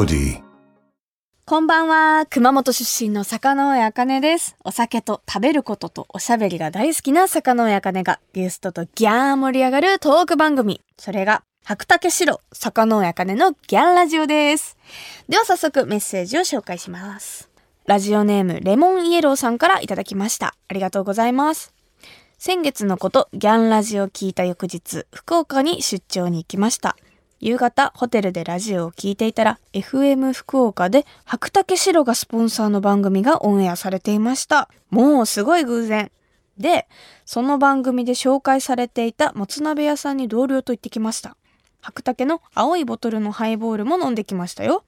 melody. こんばんは。熊本出身の坂上茜です。お酒と食べることとおしゃべりが大好きな坂上茜がゲストとギャー盛り上がるトーク番組。それが、白竹城坂上茜のギャンラジオです。では早速メッセージを紹介します。ラジオネームレモンイエローさんからいただきました。ありがとうございます。先月のこと、ギャンラジオを聞いた翌日、福岡に出張に行きました。夕方、ホテルでラジオを聴いていたら、FM 福岡で白竹城がスポンサーの番組がオンエアされていました。もうすごい偶然。で、その番組で紹介されていたもつ鍋屋さんに同僚と行ってきました。白竹の青いボトルのハイボールも飲んできましたよ。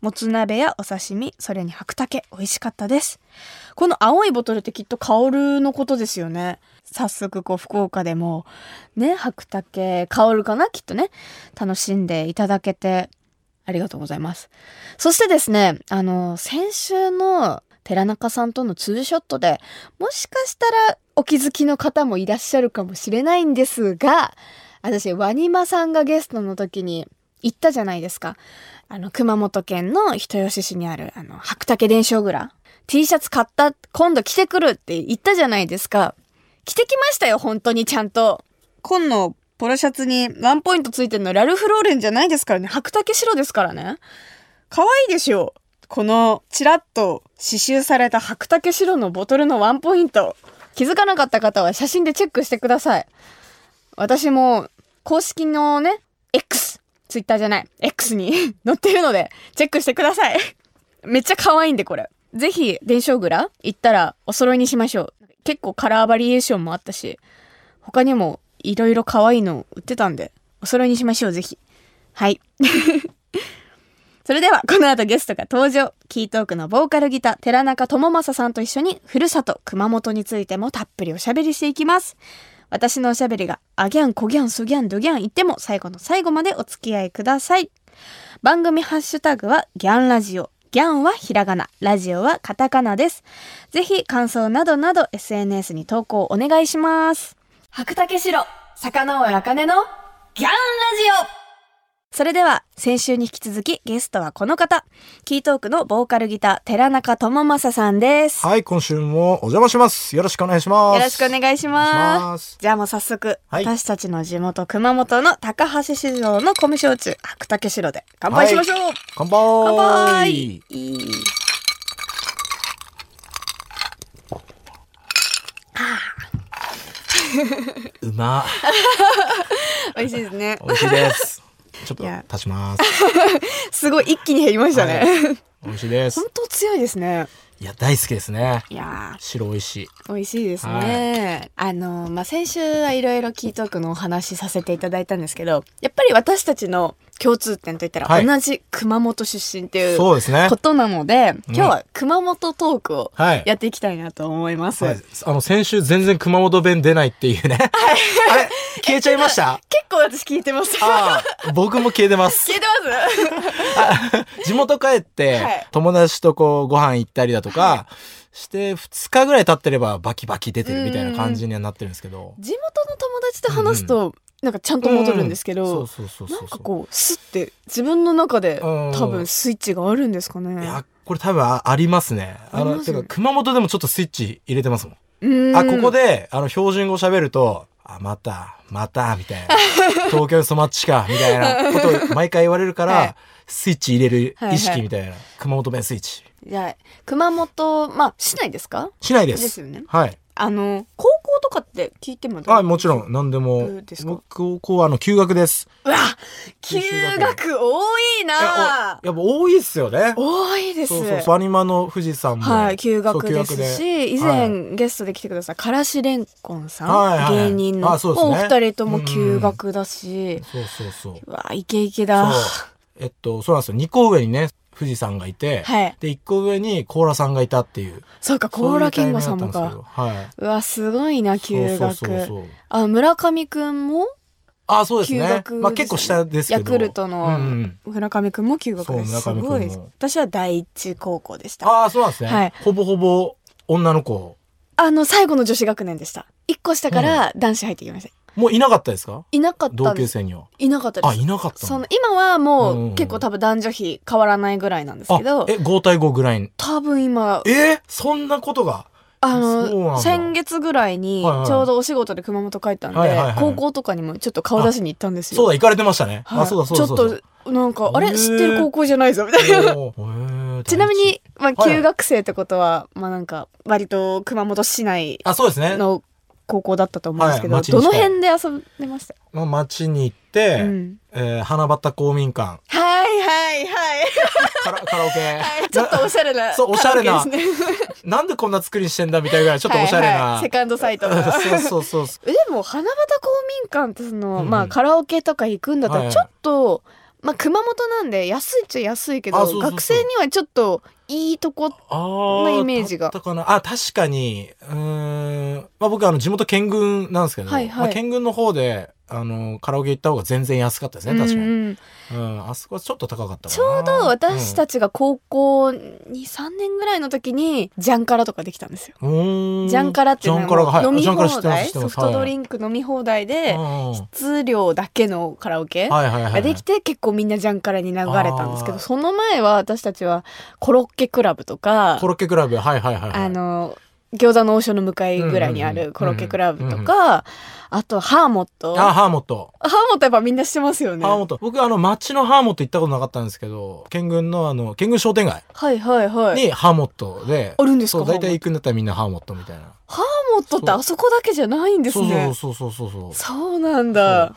もつ鍋やお刺身、それに白竹、美味しかったです。この青いボトルってきっと香るのことですよね。早速こう福岡でもね、白竹香るかな？きっとね。楽しんでいただけてありがとうございます。そしてですね、あの、先週の寺中さんとのツーショットで、もしかしたらお気づきの方もいらっしゃるかもしれないんですが、私、ワニマさんがゲストの時に行ったじゃないですか。あの、熊本県の人吉市にある、あの、白竹伝承蔵。T シャツ買った、今度着てくるって言ったじゃないですか。着てきましたよ、本当にちゃんと。紺のポロシャツにワンポイントついてるのラルフローレンじゃないですからね。白竹白ですからね。可愛いでしょこのチラッと刺繍された白竹白のボトルのワンポイント。気づかなかった方は写真でチェックしてください。私も公式のね、X、ツイッターじゃない、X に 載ってるので、チェックしてください。めっちゃ可愛いんで、これ。ぜひ、伝承蔵行ったらお揃いにしましょう。結構カラーバリエーションもあったし、他にもいろいろ可愛いの売ってたんで、お揃いにしましょう、ぜひ。はい。それでは、この後ゲストが登場。キートークのボーカルギター、寺中智正さんと一緒に、ふるさと、熊本についてもたっぷりおしゃべりしていきます。私のおしゃべりが、あギャン、こギャン、そギャン、どギャン言っても、最後の最後までお付き合いください。番組ハッシュタグは、ギャンラジオ。ギャンはひらがな、ラジオはカタカナです。ぜひ感想などなど SNS に投稿お願いします。白竹城、坂上茜のギャンラジオそれでは、先週に引き続きゲストはこの方、キートークのボーカルギター、寺中智正さんです。はい、今週もお邪魔します。よろしくお願いします。よろしくお願いしま。ますすじゃあもう早速、はい私たちの地元熊本の高橋市場の米焼酎、白竹城で乾杯しましょう、乾杯乾杯いいうま。美味しいですね。美味しいです。ちょっと足します。すごい一気に減りましたね。美味しいです本。当強いですね。いや、大好きですね。いや白美味しい。ー、美味しいですね。あの、まあ、先週はいろいろキートークのお話しさせていただいたんですけど、やっぱり私たちの共通点といったら、はい同じ熊本出身っていうそうですねこ。となので、今日は熊本トークをはい。やっていきたいなと思います。はい、あの、先週全然熊本弁出ないっていうね。あれ消えちゃいました？結構私聞いてます。ああ、僕も消えてます。聞いてます 地元帰って、はい友達とこうご飯行ったりだとか、して2日ぐらい経ってればバキバキ出てるみたいな感じにはなってるんですけど。地元の友達と話すと、なんかちゃんと戻るんですけど、なんかこう、スッて自分の中でうん多分スイッチがあるんですかいね。や、これ多分あありますね。あの、てか熊本でもちょっとスイッチ入れてますもん。うんあ、ここで、あの、標準語喋ると、あ、また、また、みたいな。東京に染まっちか、みたいなことを毎回言われるから、はいスイッチ入れる意はいはい識みたいな。熊本弁スイッチ。じゃあ、熊本、まあ、市内ですか？しないです。ですよねはい。あの、高校とかって聞いてもあ、もちろん、何でどもうです。か？僕、高校はあの、休学です。うわ休学多いなおやっぱ多いっすよね。多いです。そうそう、ファニマの富士山も。はい、休学ですし、以前、ゲストで来てください、からしれんこんさん、はい芸人の、お二人とも休学だし、そうそうそう。うわイケイケだ。えっと、そうなんですよ。2個上にね、富士山がいて、はいで、1個上にコーラさんがいたっていう。そうか、コーラキングさんもか。はい。うわ、すごいな、休学。あ、村上くんも？あ、そうですね。休学まあ結構下ですけど。ヤクルトうんうのん村上くんも休学です。そうす村上くんもごい。私は第一高校でした。ああ、そうなんですね。はいほぼほぼ女の子。あの、最後の女子学年でした。一個下から男子入ってきました。もういなかったですか？いなかった同んです。級生には。いなかったであ、すいなかったそのの今はもう結構多分男女比変わらないぐらいなんですけど。あ、え、5対5ぐらい？に。多分今え？そんなことが？あのだ。先月ぐらいにはいはい。ちょうどお仕事で熊本帰ったんで、はいはいはい。高校とかにもちょっと顔出しに行ったんですよ。そうだ、行かれてましたね。はい。あ、そうだ、そうだ。ちょっとなんかあれ？知ってる高校じゃないぞみたいな。ちなみに、まあ、はいはい。旧学生ってことは、まあなんか割と熊本市内あ、そうですね。の高校だったと思うんですけど、はいどの辺で遊んでました、まあ、町に行って、うん、えー花畑公民館、はいはいはい。カラカラオケ。はいちょっとおしゃれな そうおしゃれな。ね。なんでこんな作りにしてんだみたいなちょっとおしゃれな。はいはいセカンドサイトがそうそうそうそう。えでも花畑公民館ってその、うんうん。まあカラオケとか行くんだったはいはい。らちょっと、まあ熊本なんで安いっちゃ安いけど学生にはちょっといいとこあなーイメージが。だったかな。あ、確かに、うーん、まあ僕あの地元県軍なんですけど、はいはい。まあ、県軍の方で、あの、カラオケ行った方が全然安かったですね、確かに。うんうんうん、あそこはちょっと高かった。ちょうど私たち、ちが高校23年ぐらいの時にジャンカラとかできたんですよ。ジャンカラっていうのは飲み放題ソ知ってます。フトドリンンク飲み放題では質量だけのカラオケいはいはいはい。ができて結構みんなジャンカラに流れたんですけどその前は私たちはコロッケクラブとかコロッケクラブ、はいはいはいはい。あの餃子の王将の向かいぐらいにあるコロッケクラブとかあとハーモットあ、ハハーモット。ーモットやっぱみんな知ってますよねハーモット。僕、あの、町のハーモット行ったことなかったんですけど、県軍の、あの、県軍商店街はいはいはいにハーモットで、あるんですか大体行くんだったらみんなハーモットみたいな。ハーモットってあそこだけじゃないんですそうねそうそうそうそうそう。そうなんだあ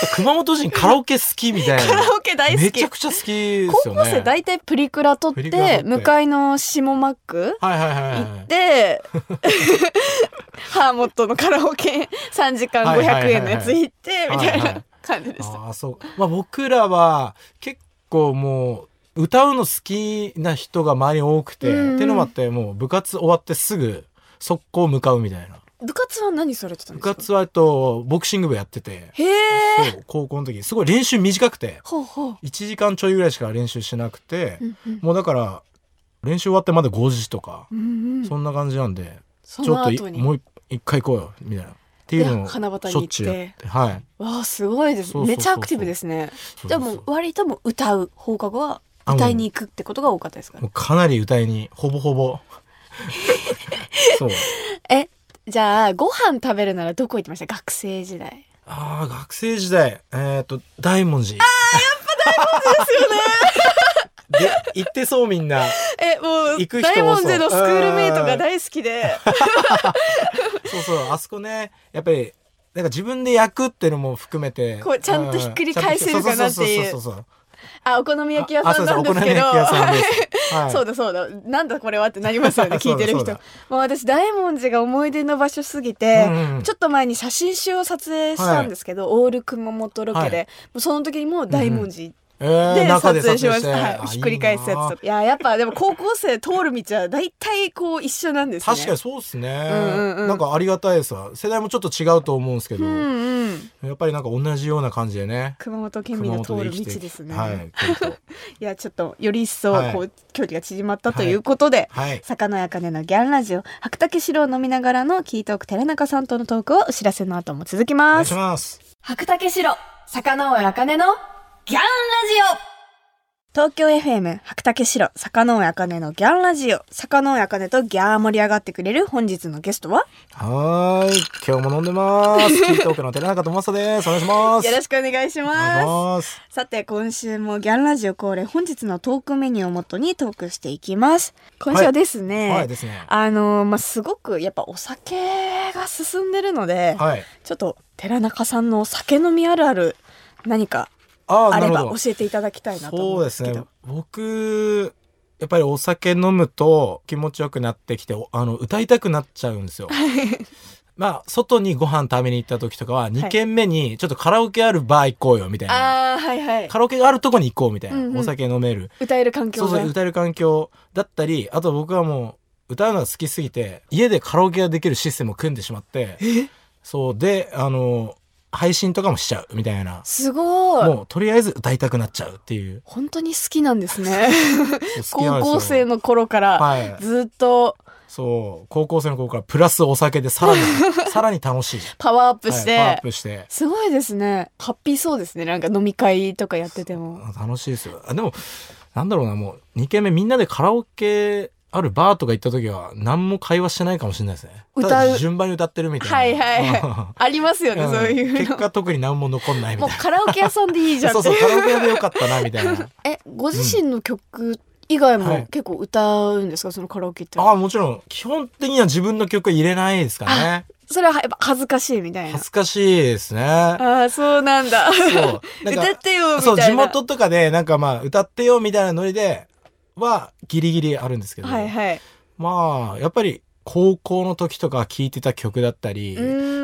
と、熊本人カラオケ好きみたいな。カラオケ大好きめちゃくちゃ好きです高よね。校生大体プリクラ撮ってて向かいの下マック行って、ハーモットのカラオケ3時間500円のやつ行ってみたいな感じでした。ああ、そう。まあ僕らは結構もう、歌うの好きな人が周りに多くて、うんうんってのもあって、もう部活終わってすぐ速攻向かうみたいな。部活は何されてたんですか？部活はえっと、ボクシング部やってて、へえ。そう、高校の時、すごい練習短くて、ほうほう。1時間ちょいぐらいしか練習しなくて、うんうんもうだから、練習終わってまだ5時とか、うんうんそんな感じなんで、そちょっと。もう一回行こうよ、みたいな。っていうのをで花畑に行って。はい。わあすごいですめちゃアクティブですね。じゃあもう割ともう歌う放課後は歌いに行くってことが多かったですか？かなり歌いに、ほぼほぼ。そう。えじゃあご飯食べるならどこ行ってました？学生時代。ああ、学生時代、えっ、と、大文字。ああ、やっぱ大文字ですよね。で、行ってそうみんな。えもう行く人大文字のスクールメイトが大好きで。そうそう、あそこね、やっぱり、なんか自分で焼くっていうのも含めて。こうちゃんとひっくり返せるかなっていうあお好み焼き屋あさんなんですけど。あ そうだそうだ。なんだこれはってなりますよね 聞いてる人。もう私大文字が思い出の場所すぎて、うんうんちょっと前に写真集を撮影したんですけど、オール熊本ロケで、はい。その時にもう大文字えー、で中で撮影しまし、た。て。はい、ひっくり返すやつ。いややっぱでも高校生通る道は大体こう一緒なんですね。確かにそうですね、うんうんうん。なんかありがたいですわ世代もちょっと違うと思うんですけど、うんうん。やっぱりなんか同じような感じでね。熊本県民の通る道ですね、はい い、やちょっとより一層はい。こう、距離が縮まったということで、はい。坂野茜のギャンラジオ白竹城を飲みながらのキートーク寺中さんとのトークをお知らせの後も続きお願いします。白竹城坂野茜のギャンラジオ。東京 FM 白竹城坂野茜のギャンラジオ。坂野茜とギャー盛り上がってくれる本日のゲストは？はーい今日も飲んでます。キートークの寺中智正です。お願いします。よろしくお願いします。します。さて今週もギャンラジオ恒例本日のトークメニューをもとにトークしていきます。今週はですね、はい。ですね。あのまあ、すごくやっぱお酒が進んでるので、はい。ちょっと寺中さんのお酒飲みあるある何かあれば教えていただきたいなと思そううんですですけどね。僕やっぱりお酒飲むと気持ちよくなってきておあの歌いたくなっちゃうんですよ。まあ外にご飯食べに行った時とかは2軒目にちょっとカラオケあるバー行こうよみたいな、はいはい。カラオケがあるとこに行こうみたいな、うんうん。お酒飲める。歌える環境が。そうそう歌える環境だったりあと僕はもう歌うのが好きすぎて家でカラオケができるシステムを組んでしまって。そう。であの配信とかもしちゃうみたいな。すごい。もうとりあえず歌いたくなっちゃうっていう。本当に好きなんですね。すよ。高校生の頃からはい。ずっと。そう高校生の頃からプラスお酒でさらに さらに楽しい。パワーアップして、はいパワーアップして。すごいですね。ハッピーそうですね。なんか飲み会とかやってても。楽しいですよ。あでもなんだろうなもう2軒目みんなでカラオケあるバーとか行った時は何も会話してないかもしれないですね歌う順番に歌ってるみたいなはいはいはい。ありますよね、うんそういうの。結果特に何も残んないみもたいうカラオケ屋さんでいいじゃなん。そうそうカラオケ屋でよかったなみたいな え、ご自身の曲以外はいも結構歌うんですか、そのカラオケって。ああもちろん基本的には自分の曲入れないですからねそれはやっぱ恥ずかしいみたいな恥。ずかしいですねああ、そうなんだ。そう 歌ってよみたいな。そう地元とかでなんかまあ歌ってよみたいなノリではギリギリあるんですけど、はいはい。まあやっぱり高校の時とか聴いてた曲だったり、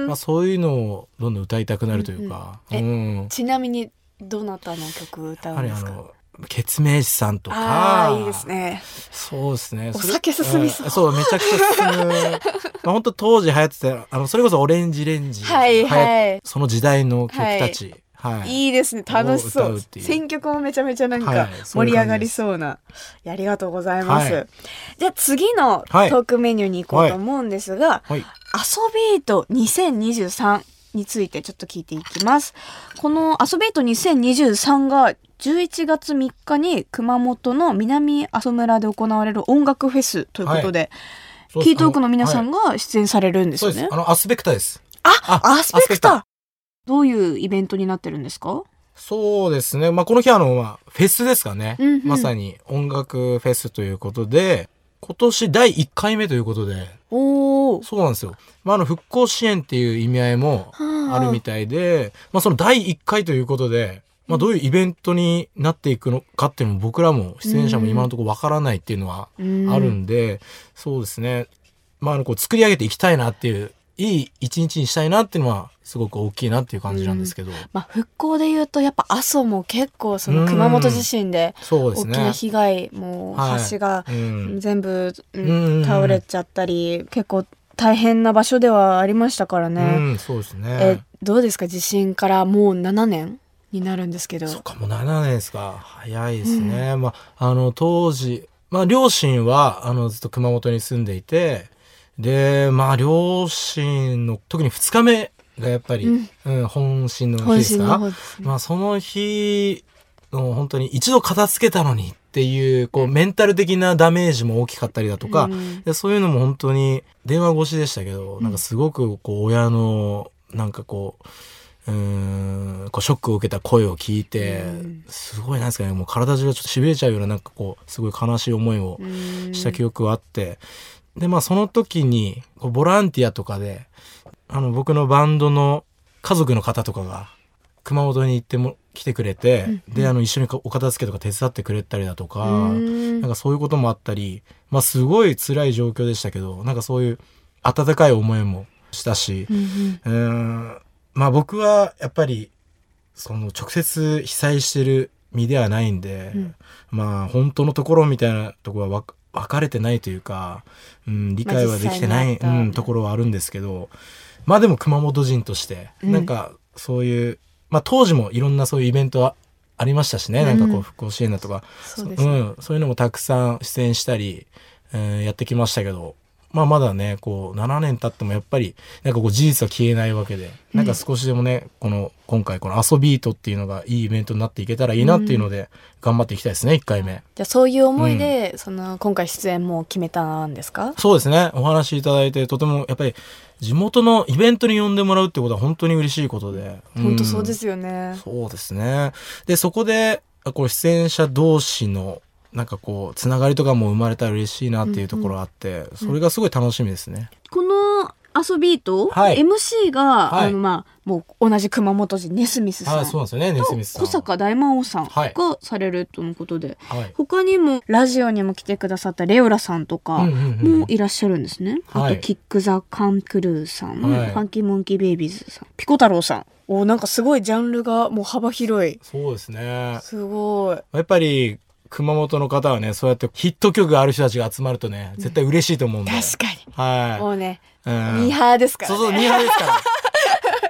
まあ、そういうのをどんどん歌いたくなるというか、うんうん。うん。ちなみに、どなたの曲歌やうんですか？ケツメイシさんとあかいいですね。そうですね。お酒進みそう。うん。そうめちゃくちゃ進む。まあ本当当時流行ってたあのそれこそオレンジレンジはいはい。その時代の曲たち。はい、い。いですね。楽しそう。選曲もめちゃめちゃなんか盛り上がりそうな。いやありがとうございます。はいじゃあ次のトはいークメニューに行こうと思うんですが、はい。遊びート2023についてちょっと聞いていきます。この遊びート2023が11月3日に熊本の南阿蘇村で行われる音楽フェスということで、キートークの皆さんはい。が出演されるんですよね。あのアスペクタです。あ、アスペクタどういうイベントになってるんですか？そうですね。まあ、この日はあの、まあ、フェスですかね。うんうんまさに音楽フェスということで、今年第1回目ということで、おー。そうなんですよ。まあ、あの、復興支援っていう意味合いもあるみたいで、まあ、その第1回ということで、まあ、どういうイベントになっていくのかっていうのも僕らも出演者も今のところわからないっていうのはうんあるんで、そうですね。まあ、あの、こう作り上げていきたいなっていう、いい一日にしたいなっていうのは、すごく大きいなっていう感じなんですけど、まあ、復興で言うとやっぱ阿蘇も結構その熊本地震で。大きな被害もうはい橋がうん全部うんうん倒れちゃったり結構大変な場所ではありましたからうね。ん、そうですね。えどうですか？地震からもう7年になるんですけど。そっか、もう7年ですか。早いですね。まあ、あの、当時、まあ、両親は、あの、ずっと熊本に住んでいて、で、まあ、両親の、特に2日目がやっぱり、ううんん、本心の日ですか？ね。まあ、その日の、本当に一度片付けたのにっていう、こう、メンタル的なダメージも大きかったりだとか、うん。でそういうのも本当に電話越しでしたけど、ん。なんかすごくこう親のなんかこううーんこうショックを受けた声を聞いて、うん。すごいなんですかねもう体中がちょっとしびれちゃうようななんかこうすごい悲しい思いをうんした記憶はあって、でまあその時にこうボランティアとかであの僕のバンドの家族の方とかが熊本に行っても来てくれて、うんであの一緒にお片付けとか手伝ってくれたりだとか、うん。なんかそういうこともあったり、まあすごい辛い状況でしたけど、なんかそういう温かい思いもしたしう、んうーん、まあ僕はやっぱり、その直接被災してる身ではないんで、うん。まあ本当のところみたいなところは分分かれてないというか、うん、理解はできてない、うん、ところはあるんですけど、まあでも熊本人として、うん。なんかそういう、まあ当時もいろんなそういうイベントはありましたしね、なんかこう復興支援だとか、そうん、そういうのもたくさん出演したり、えーやってきましたけど、まあまだね、こう、7年経ってもやっぱり、なんかこう事実は消えないわけで、なんか少しでもね、この、今回この遊びートっていうのがいいイベントになっていけたらいいなっていうので、頑張っていきたいですね、1回目。じゃあそういう思いで、その今回出演も決めたんですか？そうですね、お話しいただいて、とてもやっぱり、地元のイベントに呼んでもらうってことは本当に嬉しいことで。本当そうですすよね。そうですね。で、そこで、こう、出演者同士の、なんかこう、つながりとかも生まれたら嬉しいなっていうところがあって、それがすごい楽しみですね。この遊びと、はい。MC が、はい。あのまあもう同じ熊本人ネスミスさん。はい、そうですよね、ネスミス。小坂大魔王さんはい。がされるとのことで、はい。他にもラジオにも来てくださったレオラさんとかうんうんうんもいらっしゃるんですね。はい。あとキック・ザ・カン・クルーさん、はい。ファンキー・モンキー・ベイビーズさんピコ太郎さん。おなんかすごいジャンルがもう幅広い。そうですね。すごい。やっぱり、熊本の方はね、そうやってヒット曲がある人たちが集まるとね、絶対嬉しいと思うんで。確かにはもうね、い。うんミーハーですからねそうそう、ミーハーですから。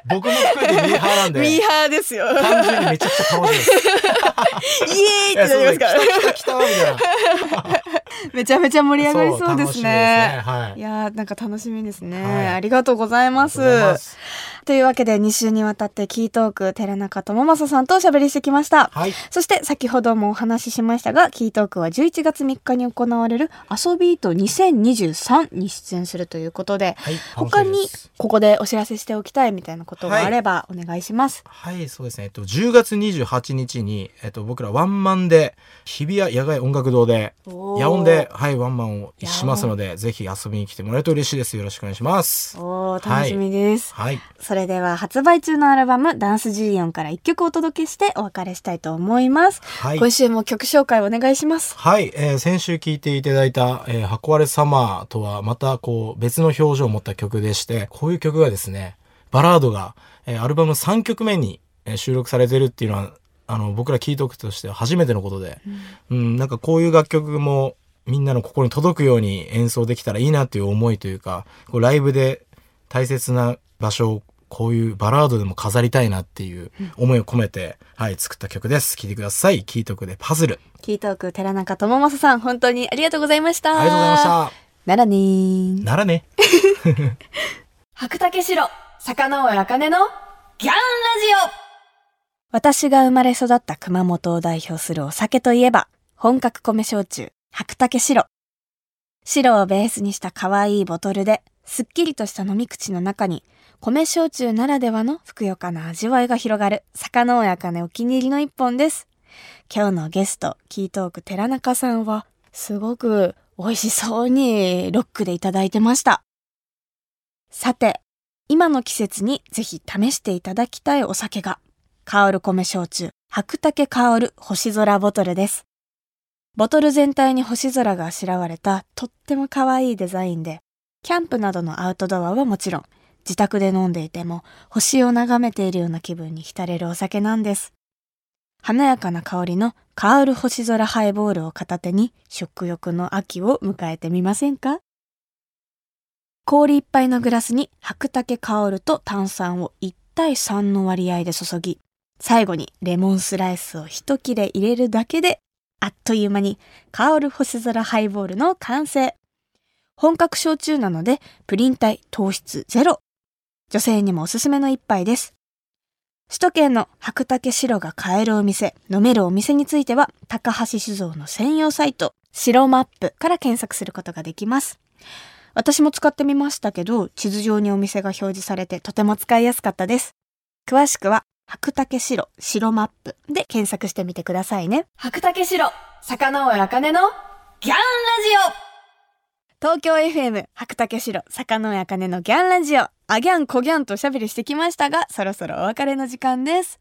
僕も含めてミーハーなんで。ミーハーですよ単純にめちゃくちゃ楽しいです。イエーイってなりますから来た来た来たみたいな。めちゃめちゃ盛り上がりそうですね。はいいやーなんか楽しみですね、はいありがとうございます。というわけで2週にわたってキートーク寺中智正さんとおしゃべりしてきました。はい。そして先ほどもお話ししましたが、キートークは11月3日に行われる遊びート2023に出演するということで、はい。他にここでお知らせしておきたいみたいなことがあればお願いします。はい、そうですね。えっと、10月28日に、えっと、僕らワンマンで、日比谷野外音楽堂で、おー野音で、はい、ワンマンをしますので、ぜひ遊びに来てもらえると嬉しいです。よろしくお願いします。おー楽しみです。はい。それでは発売中のアルバムダンス G4 から1曲お届けしてお別れしたいと思います。はい。今週も曲紹介お願いします。はい、えー先週聴いていただいた、えー、箱割れサマーとはまたこう別の表情を持った曲でして、こういう曲がですね、バラードが、えーアルバム3曲目に、えー収録されてるっていうのは、あの、僕ら聴いておくとしては初めてのことで、うん、なんかこういう楽曲もみんなの心に届くように演奏できたらいいなっていう思いというか、こうライブで大切な場所をこういうバラードでも飾りたいなっていう思いを込めて、はい、作った曲です。聴いてください。聴いておくでパズル。キートーク寺中智正さん本当にありがとうございました。ありがとうございました。ならねー。ならね。白竹城、坂上茜のギャンラジオ私が生まれ育った熊本を代表するお酒といえば、本格米焼酎、白竹白。白をベースにした可愛いボトルで、すっきりとした飲み口の中に、米焼酎ならではのふくよかな味わいが広がる、坂上茜お気に入りの一本です。今日のゲスト、キートーク寺中さんは、すごく美味しそうにロックでいただいてました。さて、今の季節にぜひ試していただきたいお酒が、香る米焼酎、白竹香る星空ボトルです。ボトル全体に星空があしらわれたとっても可愛いデザインで、キャンプなどのアウトドアはもちろん、自宅で飲んでいても星を眺めているような気分に浸れるお酒なんです。華やかな香りの香る星空ハイボールを片手に食欲の秋を迎えてみませんか？氷いっぱいのグラスに白竹香ると炭酸を1対3の割合で注ぎ、最後にレモンスライスを一切れ入れるだけで、あっという間に香る星空ハイボールの完成。本格焼酎なので、プリン体糖質ゼロ。女性にもおすすめの一杯です。首都圏の白竹白が買えるお店、飲めるお店については、高橋酒造の専用サイト、白マップから検索することができます。私も使ってみましたけど、地図上にお店が表示されてとても使いやすかったです。詳しくは、白竹白白マップで検索してみてくださいね。白竹白、坂上茜のギャンラジオ。東京 FM 白竹城坂上茜のギャンラジオ。あギャンコギャンとおしゃべりしてきましたがそろそろお別れの時間です。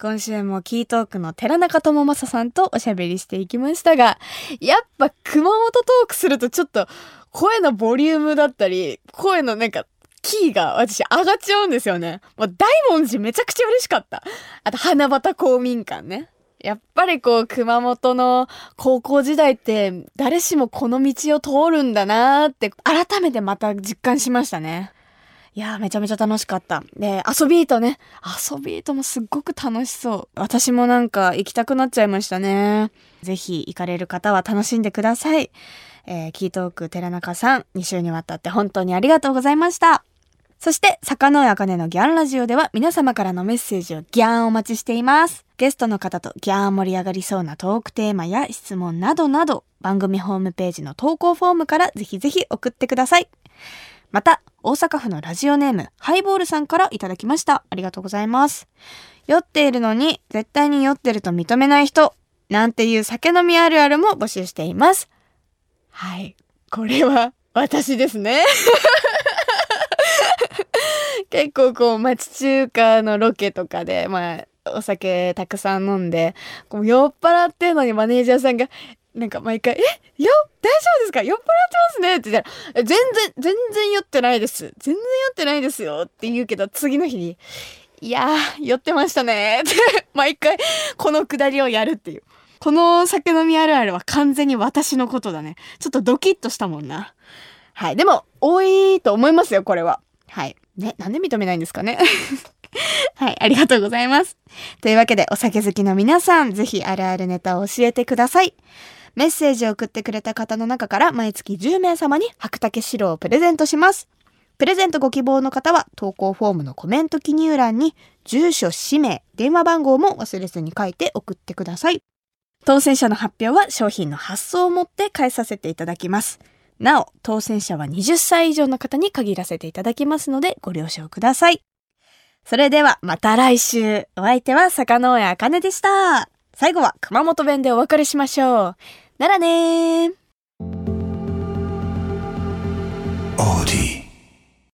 今週もキートークの寺中智正さんとおしゃべりしていきましたがやっぱ熊本トークするとちょっと声のボリュームだったり声のなんかキーが私上がっちゃうんですよね。もう大文字めちゃくちゃ嬉しかった。あと花畑公民館ね。やっぱりこう熊本の高校時代って誰しもこの道を通るんだなーって改めてまた実感しましたね。いやーめちゃめちゃ楽しかった。で、遊びーとね。遊びーともすっごく楽しそう。私もなんか行きたくなっちゃいましたね。ぜひ行かれる方は楽しんでください。えー、キートーク寺中さん、2週にわたって本当にありがとうございました。そして、坂上茜のギャンラジオでは皆様からのメッセージをギャンお待ちしています。ゲストの方とギャン盛り上がりそうなトークテーマや質問などなど、番組ホームページの投稿フォームからぜひぜひ送ってください。また、大阪府のラジオネーム、ハイボールさんからいただきました。ありがとうございます。酔っているのに、絶対に酔ってると認めない人、なんていう酒飲みあるあるも募集しています。はい。これは、私ですね。結構こう町中華のロケとかで、まあ、お酒たくさん飲んで、こう酔っ払ってるのにマネージャーさんが、なんか毎回、え？よ、大丈夫ですか？酔っ払ってますねって言ったら、全然、全然酔ってないです。全然酔ってないですよって言うけど、次の日に、いやー、酔ってましたねって、毎回このくだりをやるっていう。この酒飲みあるあるは完全に私のことだね。ちょっとドキッとしたもんな。はい。でも、多いと思いますよ、これは。はい。ね、なんで認めないんですかね？はい、ありがとうございます。というわけで、お酒好きの皆さん、ぜひあるあるネタを教えてください。メッセージを送ってくれた方の中から毎月10名様に白竹白をプレゼントします。プレゼントご希望の方は投稿フォームのコメント記入欄に住所、氏名、電話番号も忘れずに書いて送ってください。当選者の発表は商品の発送をもって返させていただきます。なお、当選者は20歳以上の方に限らせていただきますので、ご了承ください。それでは、また来週。お相手は坂野屋茜でした。最後は熊本弁でお別れしましょう。ならねー。